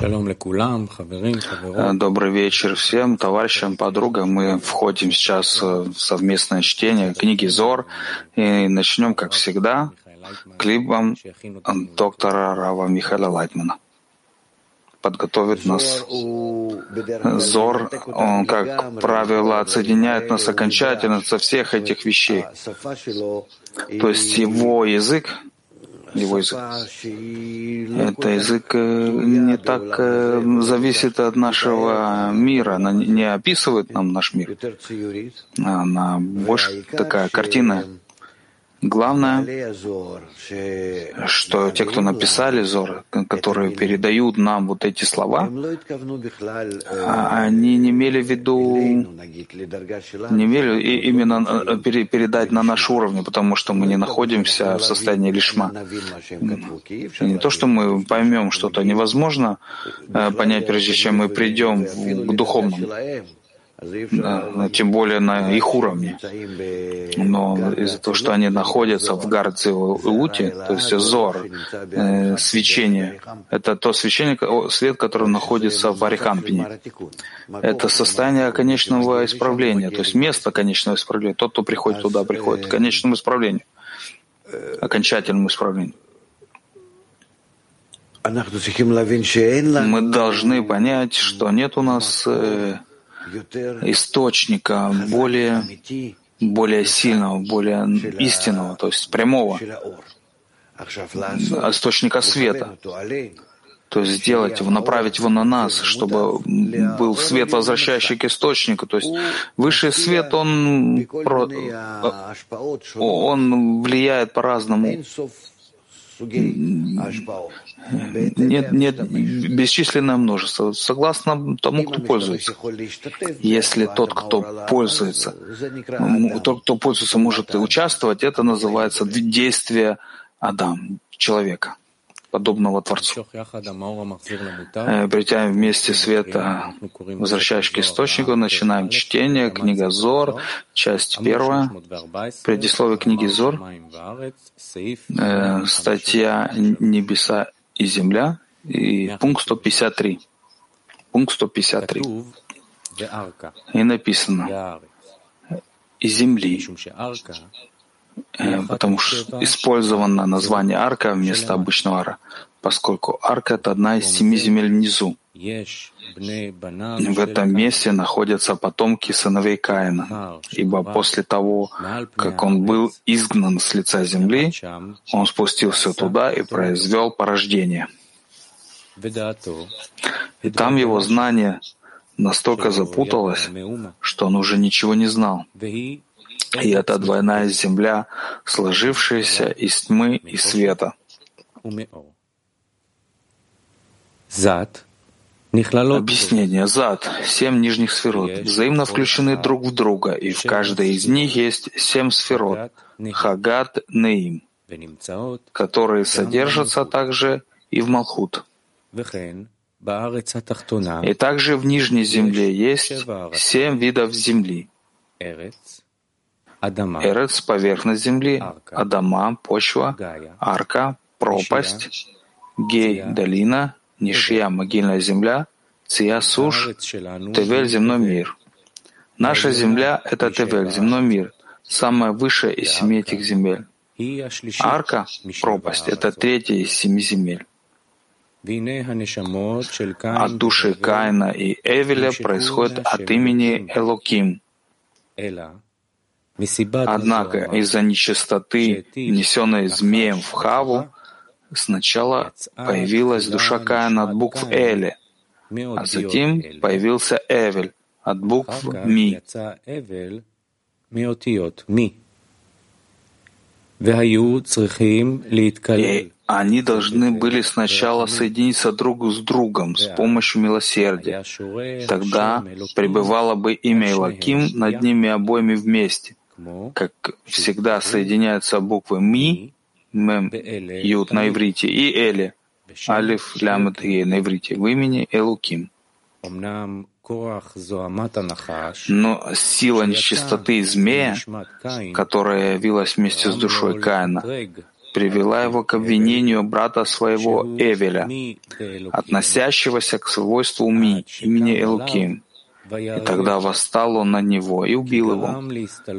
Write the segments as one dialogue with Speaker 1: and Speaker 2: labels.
Speaker 1: Э, добрый вечер всем, товарищам, подругам. Мы входим сейчас в совместное чтение книги Зор и начнем, как всегда, клипом доктора Рава Михаила Лайтмана. Подготовит нас Зор, он, как правило, отсоединяет нас окончательно со всех этих вещей. То есть его язык его язык. Это язык э, не так э, зависит от нашего мира, она не описывает нам наш мир. Она больше такая картина Главное, что те, кто написали Зор, которые передают нам вот эти слова, а они не имели в виду, не имели именно э, передать на наш уровень, потому что мы не находимся в состоянии лишма. Не то, что мы поймем что-то невозможно э, понять, прежде чем мы придем к духовному тем более на их уровне. Но из-за того, что они находятся в Гарце Луте, то есть Зор, э, свечение, это то свечение, свет, который находится в Арихампине. Это состояние конечного исправления, то есть место конечного исправления. Тот, кто приходит туда, приходит к конечному исправлению, окончательному исправлению. Мы должны понять, что нет у нас э, источника более, более сильного, более истинного, то есть прямого, источника света. То есть сделать его, направить его на нас, чтобы был свет, возвращающий к источнику. То есть высший свет, он, он влияет по-разному нет, нет бесчисленное множество, согласно тому, кто пользуется. Если тот, кто пользуется, тот, кто пользуется, может участвовать, это называется действие Адам, человека подобного Творцу. Э, Притянем вместе света, возвращающий к источнику, начинаем чтение, книга Зор, часть первая, предисловие книги Зор, э, статья «Небеса и земля» и пункт 153. Пункт 153. И написано «И земли», Э, потому что использовано название арка вместо обычного ара, поскольку арка — это одна из семи земель внизу. В этом месте находятся потомки сыновей Каина, ибо после того, как он был изгнан с лица земли, он спустился туда и произвел порождение. И там его знание настолько запуталось, что он уже ничего не знал. И это двойная земля, сложившаяся из тьмы и света. Объяснение. Зад. Семь нижних сферот. Взаимно включены друг в друга, и в каждой из них есть семь сферот, Хагат Неим, которые содержатся также и в Малхут. И также в нижней земле есть семь видов земли. Эрец — поверхность земли, Адама — почва, Арка — пропасть, Гей — долина, Нишия — могильная земля, Ция — сушь, Тевель — земной мир. Наша земля — это Тевель, земной мир, самая высшая из семи этих земель. Арка — пропасть, это третья из семи земель. От души Каина и Эвеля происходит от имени Элоким. Однако из-за нечистоты, несенной змеем в Хаву, сначала появилась душа Каина от букв Эли, а затем появился Эвель от букв Ми. И они должны были сначала соединиться друг с другом с помощью милосердия. Тогда пребывало бы имя Илаким над ними обоими вместе как всегда соединяются буквы «ми», «мем», «ют» на иврите и «эли», «алиф», «лямет» и на иврите. В имени Элуким. Но сила нечистоты змея, которая явилась вместе с душой Каина, привела его к обвинению брата своего Эвеля, относящегося к свойству Ми, имени Элуким. И тогда восстал он на него и убил его,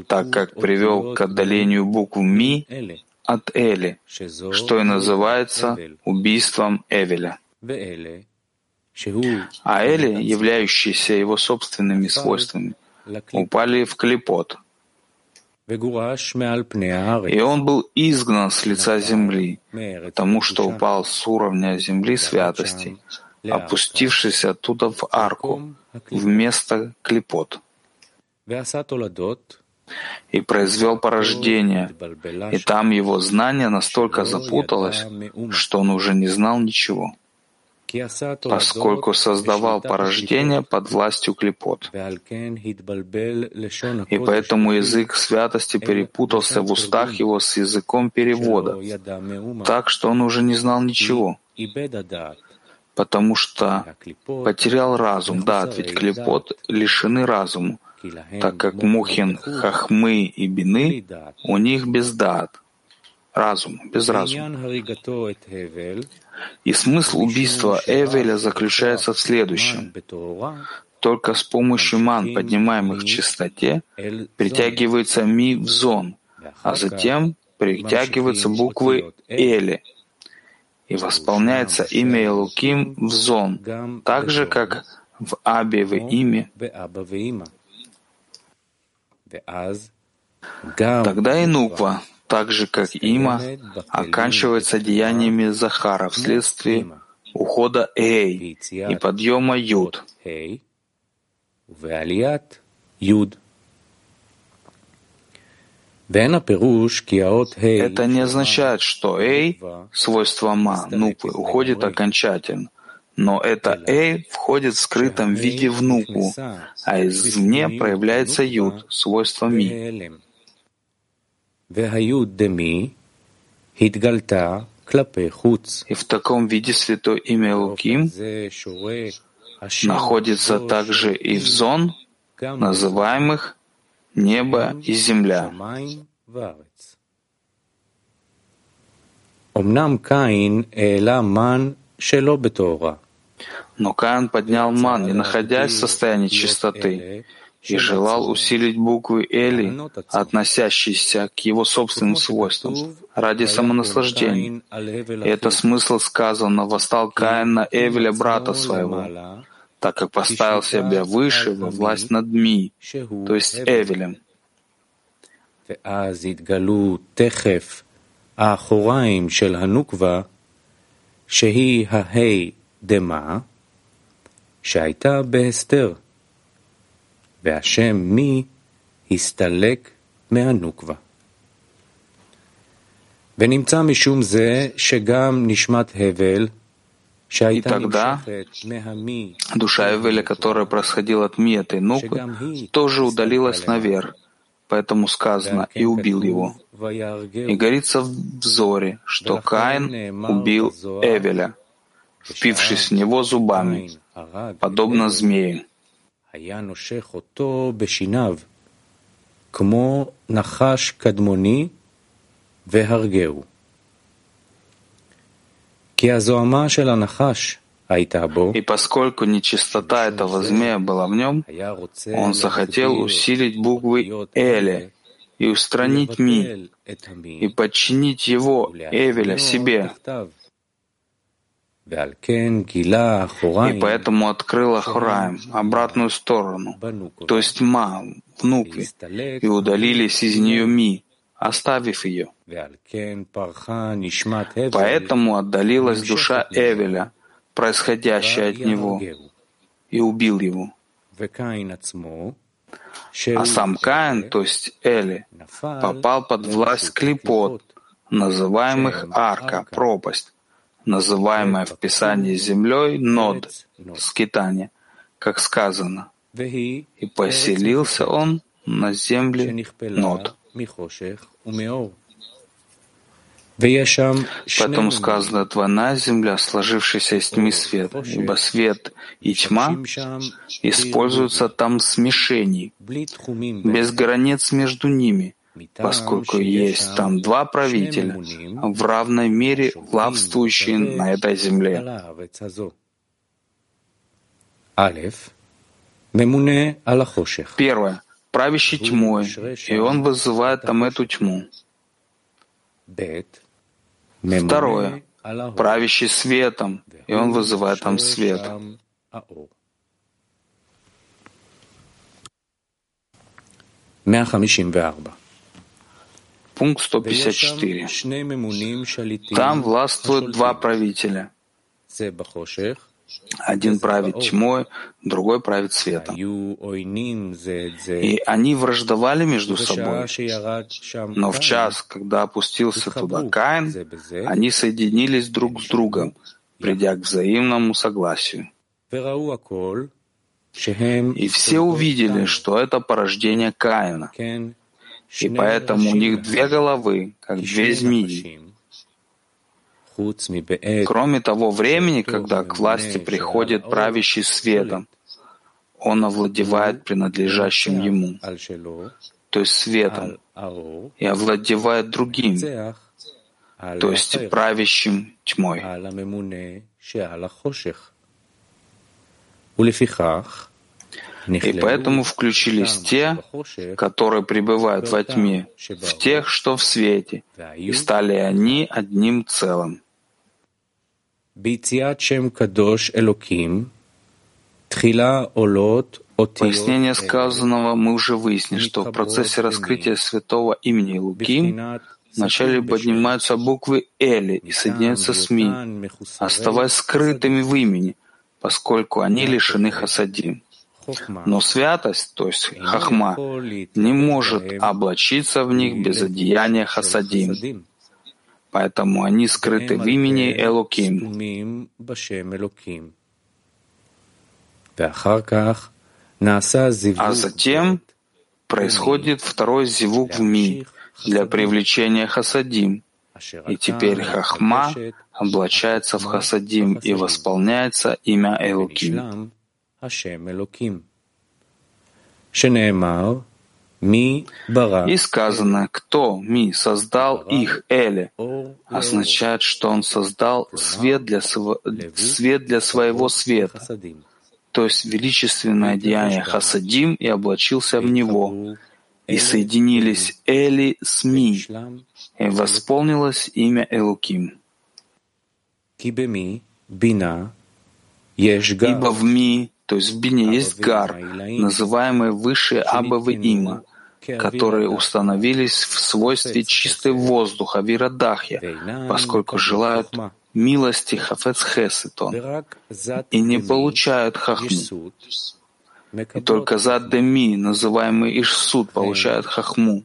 Speaker 1: так как привел к отдалению букву Ми от Эли, что и называется убийством Эвеля. А Эли, являющиеся его собственными свойствами, упали в клепот, и он был изгнан с лица земли, потому что упал с уровня земли святости, опустившись оттуда в арку, вместо клепот. И произвел порождение, и там его знание настолько запуталось, что он уже не знал ничего поскольку создавал порождение под властью клепот. И поэтому язык святости перепутался в устах его с языком перевода, так что он уже не знал ничего, потому что потерял разум. Да, ведь клепот лишены разума, так как Мухин, Хахмы и Бины у них без дат, разум, без разума. И смысл убийства Эвеля заключается в следующем. Только с помощью ман, поднимаемых в чистоте, притягивается ми в зон, а затем притягиваются буквы Эли, и восполняется имя Элуким в зон, так же, как в Абе имя. Тогда и Нуква, так же как Има, оканчивается деяниями Захара вследствие ухода Эй и подъема Юд. Это не означает, что Эй, свойство Ма, Нуквы, уходит окончательно. Но это Эй входит в скрытом виде в Нукву, а извне проявляется Юд, свойство Ми. И в таком виде святое имя Луким находится также и в зон, называемых небо и земля. Но Каин поднял ман, не находясь в состоянии чистоты, и желал усилить буквы Эли, относящиеся к его собственным свойствам, ради самонаслаждения. И это смысл сказано «Восстал Каин на Эвеля, брата своего», так как поставил себя выше во власть над Ми, то есть Эвелем. האחוריים של הנוקבה, שהיא ההי דמה, שהייתה בהסתר. והשם מי הסתלק מהנוקבה. ונמצא משום זה שגם נשמת הבל, И тогда душа Эвеля, которая происходила от Ми, этой Нуквы, тоже удалилась наверх, поэтому сказано «и убил его». И говорится в взоре, что Каин убил Эвеля, впившись в него зубами, подобно змею. היה נושך אותו בשיניו, כמו נחש קדמוני, והרגהו. И поскольку нечистота этого змея была в нем, он захотел усилить буквы Эли и устранить Ми, и подчинить его, Эвеля, себе. И поэтому открыл Ахраим обратную сторону, то есть Ма, внукви, и удалились из нее Ми, оставив ее. Поэтому отдалилась душа Эвеля, происходящая от него, и убил его. А сам Каин, то есть Эли, попал под власть клипот, называемых арка, пропасть, называемая в Писании землей Нод, скитание, как сказано, и поселился он на земле Нод. Поэтому сказано «Твоя земля, сложившаяся из тьмы света, ибо свет и тьма используются там смешений, без границ между ними, поскольку есть там два правителя, в равной мере властвующие на этой земле. Первое. Правящий тьмой, и он вызывает там эту тьму. Второе. Правящий светом, и он вызывает там свет. Пункт 154. Там властвуют два правителя. Один правит тьмой, другой правит светом. И они враждовали между собой. Но в час, когда опустился туда Каин, они соединились друг с другом, придя к взаимному согласию. И все увидели, что это порождение Каина. И поэтому у них две головы, как две змеи. Кроме того времени, когда к власти приходит правящий светом, он овладевает принадлежащим ему, то есть светом, и овладевает другим, то есть правящим тьмой. И поэтому включились те, которые пребывают во тьме, в тех, что в свете, и стали они одним целым. Пояснение сказанного мы уже выяснили, что в процессе раскрытия святого имени Луким вначале поднимаются буквы Эли и соединяются с Ми, оставаясь скрытыми в имени, поскольку они лишены хасадим. Но святость, то есть хахма, не может облачиться в них без одеяния хасадим. Поэтому они скрыты в имени Элоким. А затем происходит второй зивук в ми для привлечения хасадим. И теперь хахма облачается в хасадим и восполняется имя Элоким. И сказано, кто ми создал их, Эле, означает, что он создал свет для, свет для своего света, то есть величественное деяние Хасадим и облачился в него, и соединились Эли с Ми, и восполнилось имя Элуким. Ибо в Ми, то есть в Бине, есть Гар, называемый выше Абавы Има, которые установились в свойстве чистый воздух Авирадахья, поскольку желают милости Хафец Хесетон и не получают Хахму. И только Заддеми, называемый Ишсуд, получают Хахму.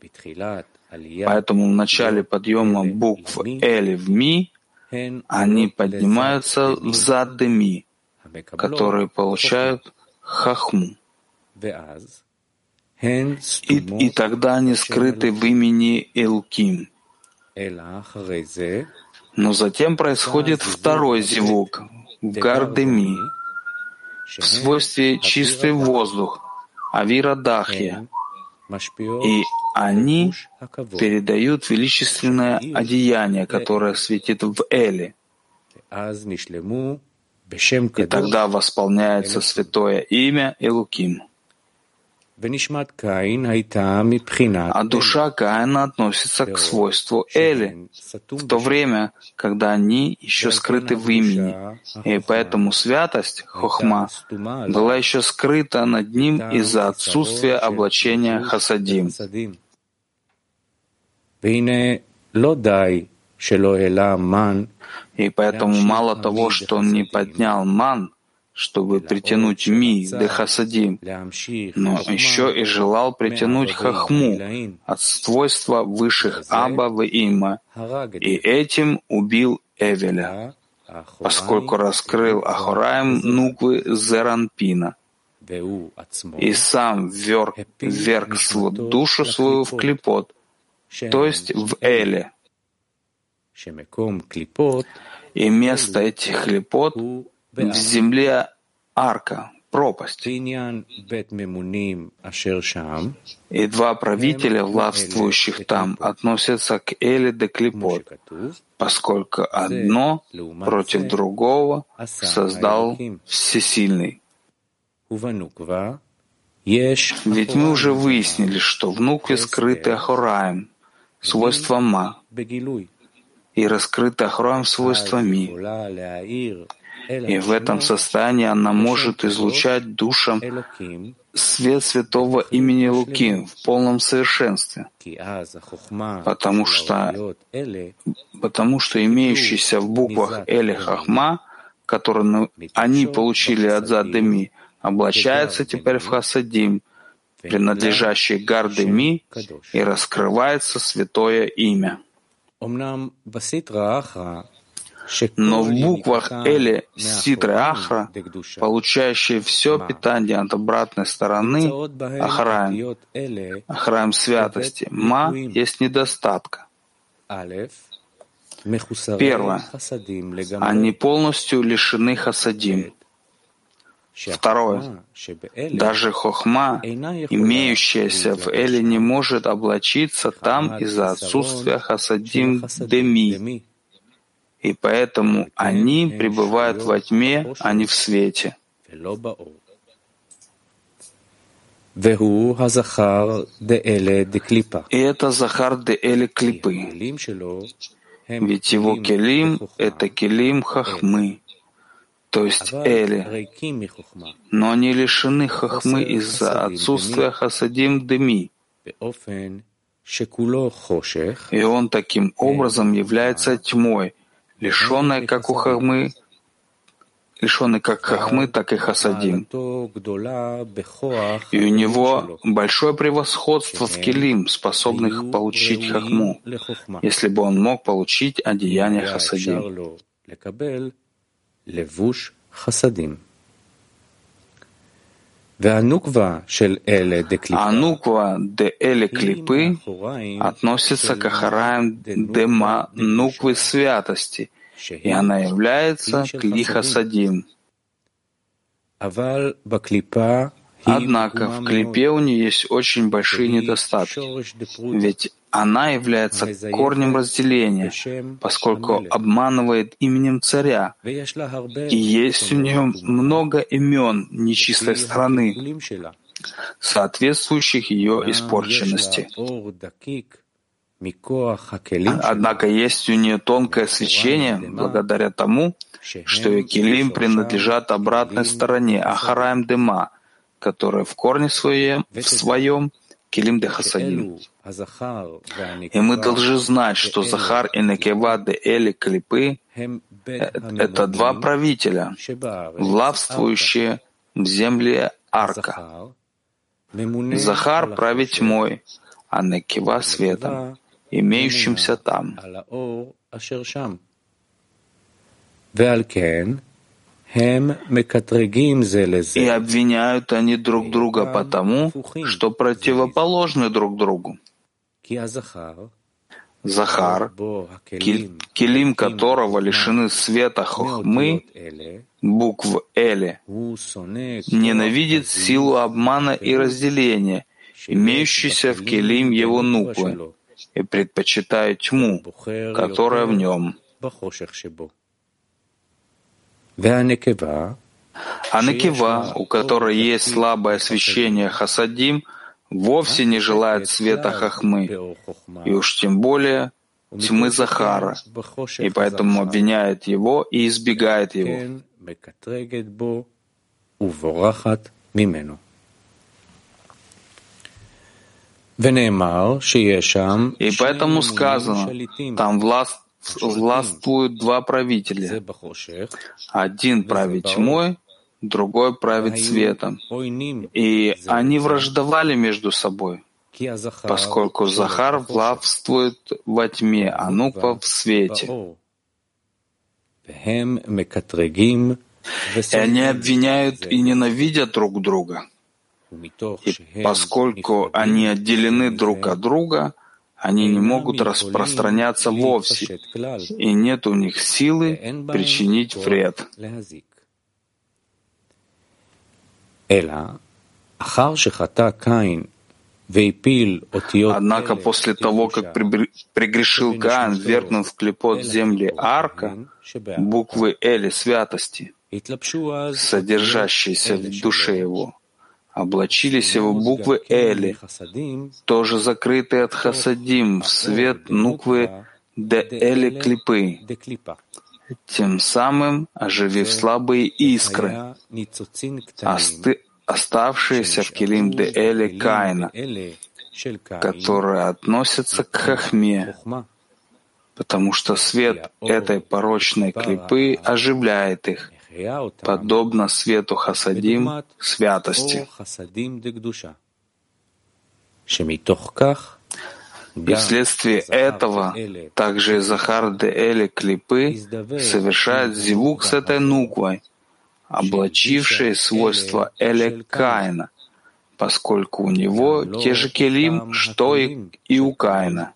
Speaker 1: Поэтому в начале подъема букв Эли в Ми они поднимаются в Заддеми, которые получают Хахму. И, и тогда они скрыты в имени Элким. Но затем происходит второй зевук в Гардеми, в свойстве чистый воздух, Авира Дахья. И они передают величественное одеяние, которое светит в Эле. И тогда восполняется святое имя Элуким. А душа Каина относится к свойству Эли, в то время, когда они еще скрыты в имени, и поэтому святость, хохма, была еще скрыта над ним из-за отсутствия облачения хасадим. И поэтому мало того, что он не поднял ман, чтобы притянуть ми де хасадим, но еще и желал притянуть хахму от свойства высших Аба в Има, и этим убил Эвеля, поскольку раскрыл Ахораем нуквы Зеранпина, и сам вверг, вверг душу свою в клепот, то есть в Эле. И место этих клепот в земле арка, пропасть. И два правителя, властвующих там, относятся к Эле де Клипот, поскольку одно против другого создал Всесильный. Ведь мы уже выяснили, что в Нукве скрыты Ахураем, свойства Ма, и раскрыты Ахураем свойства Ми. И в этом состоянии она может излучать душам свет святого имени Луки в полном совершенстве, потому что, потому что имеющийся в буквах Эли Хахма, которые они получили от Задеми, облачается теперь в Хасадим, принадлежащий Гардеми, и раскрывается святое имя. Но в буквах Эли Ситры Ахра, получающие все питание от обратной стороны, Ахраем, Ахраем святости, Ма есть недостатка. Первое. Они полностью лишены хасадим. Второе. Даже хохма, имеющаяся в Эле, не может облачиться там из-за отсутствия хасадим деми, и поэтому они пребывают во тьме, а не в свете. И это Захар де Эле Клипы. Ведь его келим — это келим Хахмы, то есть Эли, но они лишены Хахмы из-за отсутствия Хасадим Деми. И он таким образом является тьмой, лишенной как у Хахмы, лишенный как Хахмы, так и Хасадим. И у него большое превосходство в Келим, способных получить Хахму, если бы он мог получить одеяние Хасадим. А нуква де эле клипы относится к Ахараям дема нуквы святости, и она является клиха садим. Однако в клипе у нее есть очень большие недостатки, ведь она является корнем разделения, поскольку обманывает именем царя, и есть у нее много имен нечистой страны, соответствующих ее испорченности. Однако есть у нее тонкое свечение благодаря тому, что ее килим принадлежат обратной стороне Ахараем Дема, которая в корне своем, в своем Килим де Хасадим. И мы должны знать, что Захар и Некева де Эли Клипы — это два правителя, властвующие в земле Арка. Захар правит тьмой, а Некева — светом, имеющимся там. И обвиняют они друг друга потому, что противоположны друг другу. Захар, килим которого лишены света хохмы, букв Эле, ненавидит силу обмана и разделения, имеющуюся в килим его нуквы, и предпочитает тьму, которая в нем. А Некева, у которой есть слабое освещение хасадим, вовсе не желает света хахмы, и уж тем более тьмы Захара, и поэтому обвиняет его и избегает его. И поэтому сказано, там власть властвуют два правителя. Один правит тьмой, другой правит светом. И они враждовали между собой, поскольку Захар властвует во тьме, а Нуква в свете. И они обвиняют и ненавидят друг друга. И поскольку они отделены друг от друга — они не могут распространяться вовсе, и нет у них силы причинить вред. Однако после того, как пригрешил Каин, вергнув клепот земли арка, буквы Эли святости, содержащиеся в душе его, облачились его буквы Эли, тоже закрытые от хасадим, в свет нуквы Де Эли клипы, тем самым оживив слабые искры, осты, оставшиеся в Келим Де Эли Каина, которые относятся к Хахме, потому что свет этой порочной клипы оживляет их, подобно свету Хасадим святости. И вследствие этого также Захар де Эли Клипы совершает зивук с этой нуквой, облачившей свойства Эли Каина, поскольку у него те же келим, что и, и у Каина.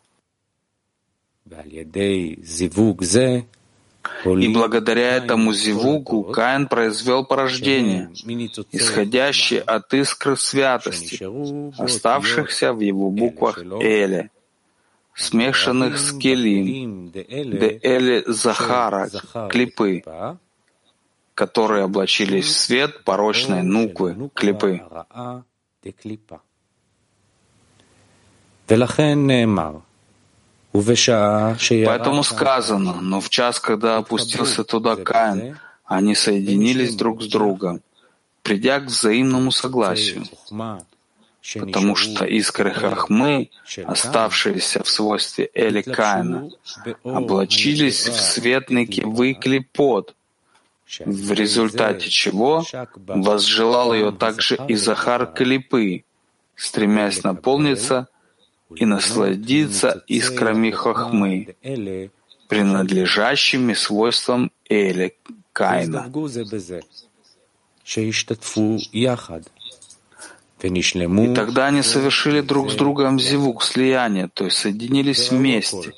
Speaker 1: И благодаря этому зивуку Каин произвел порождение, исходящее от искры святости, оставшихся в его буквах Эли, смешанных с Келим, де Эли Захара, клипы, которые облачились в свет порочной нуквы, клипы. Поэтому сказано, но в час, когда опустился туда Каин, они соединились друг с другом, придя к взаимному согласию, потому что искры Хахмы, оставшиеся в свойстве Эли Каина, облачились в светный кивы клепот, в результате чего возжелал ее также и Захар Клипы, стремясь наполниться и насладиться искрами хохмы, принадлежащими свойствам Эли, Каина. И тогда они совершили друг с другом зивук, слияние, то есть соединились вместе,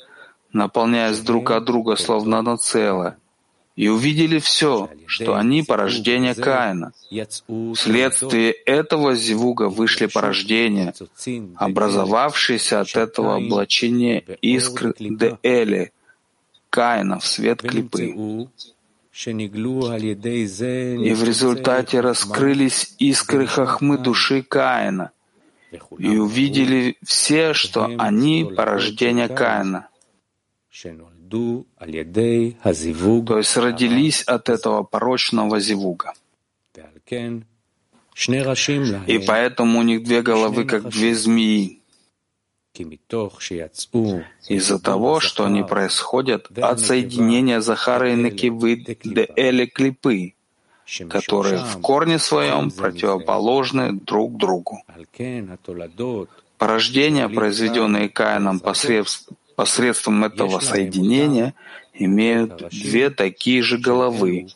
Speaker 1: наполняясь друг от друга словно на целое, и увидели все, что они порождение Каина. Вследствие этого зивуга вышли порождения, образовавшиеся от этого облачения искры де Эли, Каина в свет клипы. И в результате раскрылись искры хахмы души Каина, и увидели все, что они порождение Каина то есть родились от этого порочного зивуга. И поэтому у них две головы, как две змеи, из-за того, что они происходят от соединения Захара и Накивы де Эли Клипы, которые в корне своем противоположны друг другу. Порождения, произведенные Каином посредством посредством этого соединения имеют две такие же головы,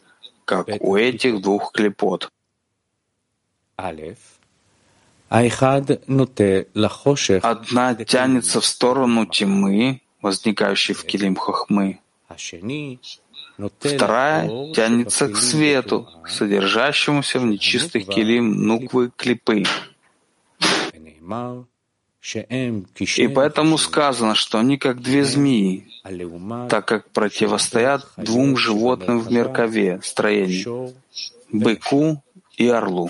Speaker 1: как у этих двух клепот. Одна тянется в сторону тьмы, возникающей в килим хохмы. Вторая тянется к свету, содержащемуся в нечистых килим нуквы клипы. И поэтому сказано, что они как две змеи, так как противостоят двум животным в меркове строении — быку и орлу.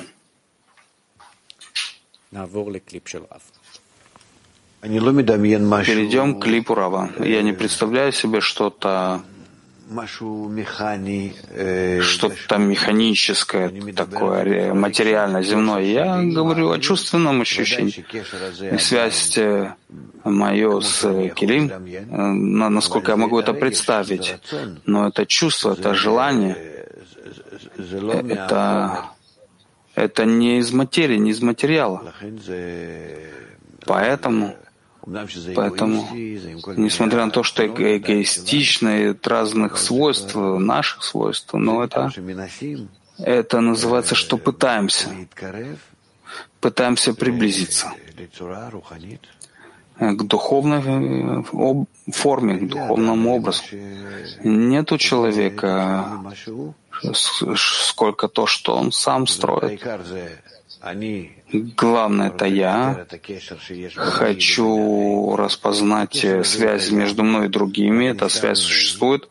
Speaker 1: Перейдем к клипу Рава. Я не представляю себе что-то что-то механическое, такое материальное, земное. Я говорю о чувственном ощущении. Связь э, мою с э, Килим, насколько я могу это представить. Но это чувство, это желание, это, это не из материи, не из материала. Поэтому Поэтому, несмотря на то, что эгоистичные от разных свойств, наших свойств, но это, это называется, что пытаемся, пытаемся приблизиться к духовной форме, к духовному образу. Нет у человека сколько то, что он сам строит. Главное — это я. Хочу распознать связь между мной и другими. Эта связь существует.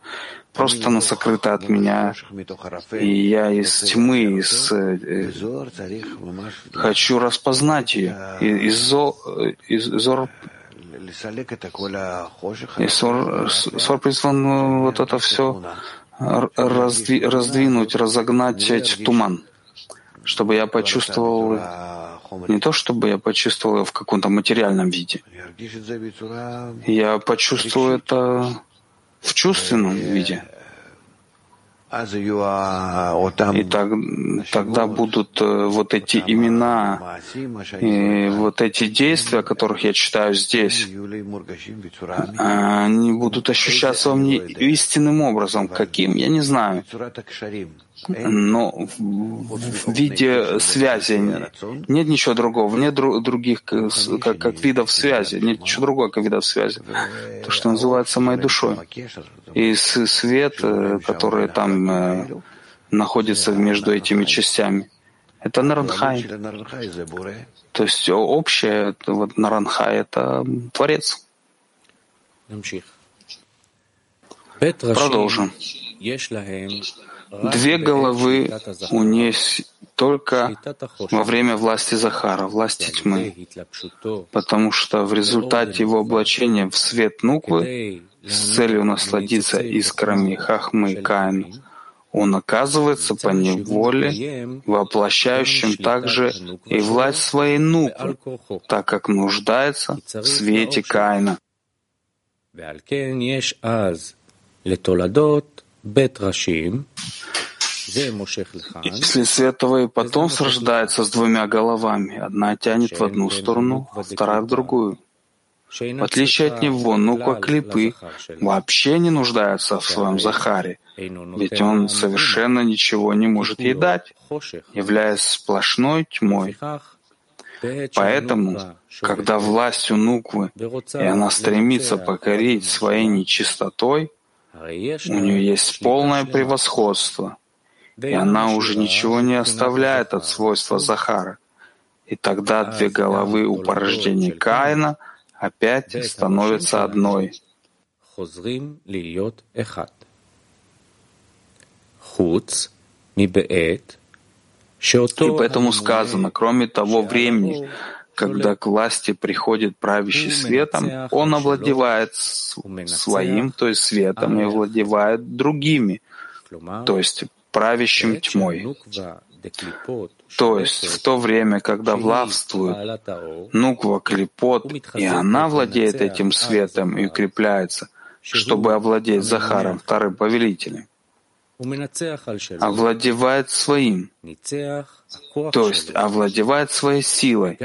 Speaker 1: Просто она сокрыта от меня. И я из тьмы, из, э, хочу распознать ее. Из, зо, из, зор, и Сор, Сор призван вот это все раздви, раздвинуть, разогнать туман, чтобы я почувствовал не то, чтобы я почувствовал в каком-то материальном виде. Я почувствую это в чувственном виде. И так, тогда будут э, вот эти имена, и вот эти действия, о которых я читаю здесь, они будут ощущаться во мне истинным образом. Каким? Я не знаю но в виде связи нет ничего другого, нет других как, как видов связи, нет ничего другого, как видов связи. То, что называется моей душой. И свет, э, который там э, находится между этими частями, это Наранхай. То есть общее, вот Наранхай — это Творец. Продолжим. Две головы у нее только во время власти Захара, власти тьмы, потому что в результате его облачения в свет Нуквы с целью насладиться искрами Хахмы и Каина, он оказывается по неволе воплощающим также и власть своей Нуквы, так как нуждается в свете Каина. Вследствие этого и потом рождается с двумя головами. Одна тянет в одну сторону, вторая в другую. В отличие от него, Нуква Клипы вообще не нуждается в своем Захаре, ведь он совершенно ничего не может ей дать, являясь сплошной тьмой. Поэтому, когда власть у Нуквы, и она стремится покорить своей нечистотой, у нее есть полное превосходство, и она уже ничего не оставляет от свойства Захара. И тогда две головы у порождения Каина опять становятся одной. И поэтому сказано, кроме того времени, когда к власти приходит правящий светом, он овладевает своим, то есть светом, и овладевает другими, то есть правящим тьмой. То есть в то время, когда властвует Нуква Клипот, и она владеет этим светом и укрепляется, чтобы овладеть Захаром, вторым повелителем, овладевает своим, то есть овладевает своей силой,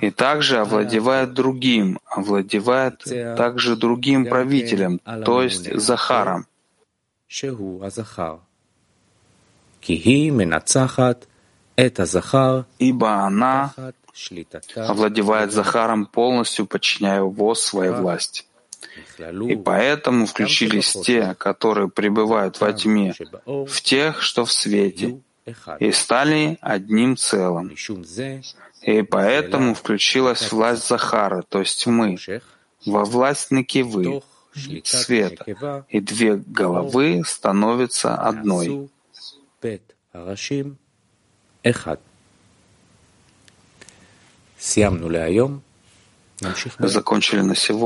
Speaker 1: и также овладевает другим, овладевает также другим правителем, то есть Захаром. Ибо она овладевает Захаром полностью, подчиняя его своей власти. И поэтому включились те, которые пребывают во тьме, в тех, что в свете, и стали одним целым. И поэтому включилась власть Захара, то есть мы, во власть Накивы, света, и две головы становятся одной. Закончили на сегодня.